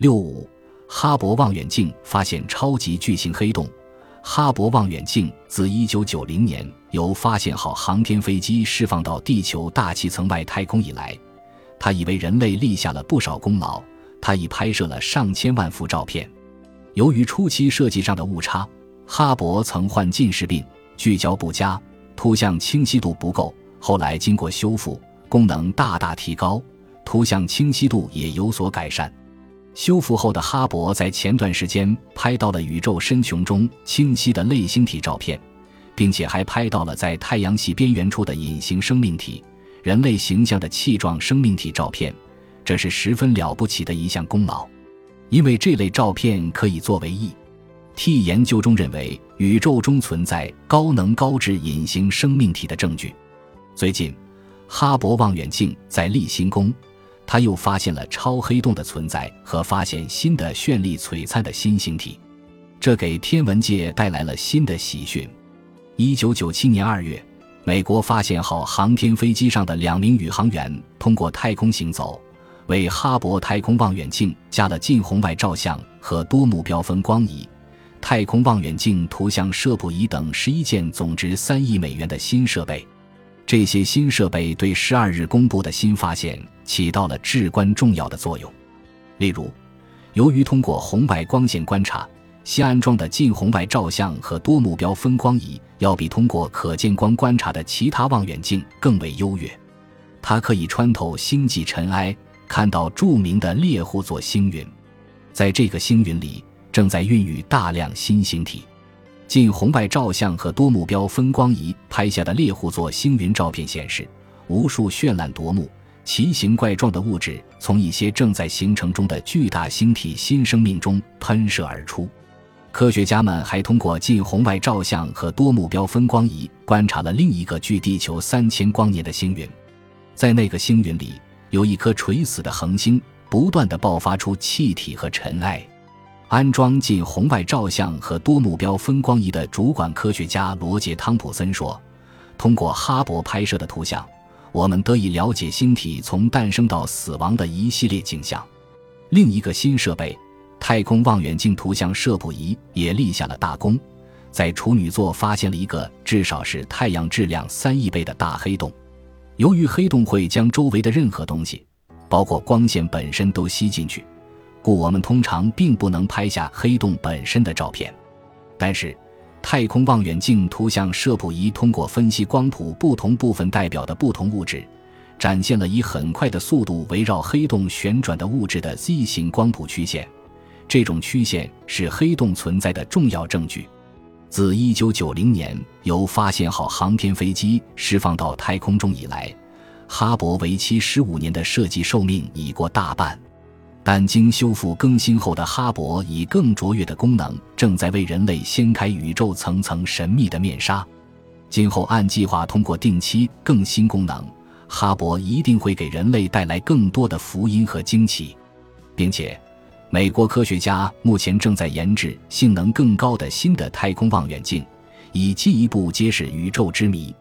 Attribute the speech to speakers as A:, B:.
A: 六五，哈勃望远镜发现超级巨型黑洞。哈勃望远镜自1990年由发现号航天飞机释放到地球大气层外太空以来，它已为人类立下了不少功劳。它已拍摄了上千万幅照片。由于初期设计上的误差，哈勃曾患近视病，聚焦不佳，图像清晰度不够。后来经过修复，功能大大提高，图像清晰度也有所改善。修复后的哈勃在前段时间拍到了宇宙深穹中清晰的类星体照片，并且还拍到了在太阳系边缘处的隐形生命体、人类形象的气状生命体照片。这是十分了不起的一项功劳，因为这类照片可以作为 E.T. 研究中认为宇宙中存在高能高质隐形生命体的证据。最近，哈勃望远镜在立新宫。他又发现了超黑洞的存在和发现新的绚丽璀璨的新星体，这给天文界带来了新的喜讯。一九九七年二月，美国发现号航天飞机上的两名宇航员通过太空行走，为哈勃太空望远镜加了近红外照相和多目标分光仪、太空望远镜图像摄谱仪等十一件总值三亿美元的新设备。这些新设备对十二日公布的新发现起到了至关重要的作用。例如，由于通过红外光线观察，新安装的近红外照相和多目标分光仪要比通过可见光观察的其他望远镜更为优越。它可以穿透星际尘埃，看到著名的猎户座星云。在这个星云里，正在孕育大量新星体。近红外照相和多目标分光仪拍下的猎户座星云照片显示，无数绚烂夺目、奇形怪状的物质从一些正在形成中的巨大星体新生命中喷射而出。科学家们还通过近红外照相和多目标分光仪观察了另一个距地球三千光年的星云，在那个星云里有一颗垂死的恒星，不断的爆发出气体和尘埃。安装近红外照相和多目标分光仪的主管科学家罗杰·汤普森说：“通过哈勃拍摄的图像，我们得以了解星体从诞生到死亡的一系列景象。”另一个新设备——太空望远镜图像摄谱仪也立下了大功，在处女座发现了一个至少是太阳质量三亿倍的大黑洞。由于黑洞会将周围的任何东西，包括光线本身，都吸进去。故我们通常并不能拍下黑洞本身的照片，但是太空望远镜图像摄谱仪通过分析光谱不同部分代表的不同物质，展现了以很快的速度围绕黑洞旋转的物质的 Z 型光谱曲线。这种曲线是黑洞存在的重要证据。自1990年由发现号航天飞机释放到太空中以来，哈勃为期15年的设计寿命已过大半。但经修复更新后的哈勃以更卓越的功能，正在为人类掀开宇宙层层神秘的面纱。今后按计划通过定期更新功能，哈勃一定会给人类带来更多的福音和惊奇，并且，美国科学家目前正在研制性能更高的新的太空望远镜，以进一步揭示宇宙之谜。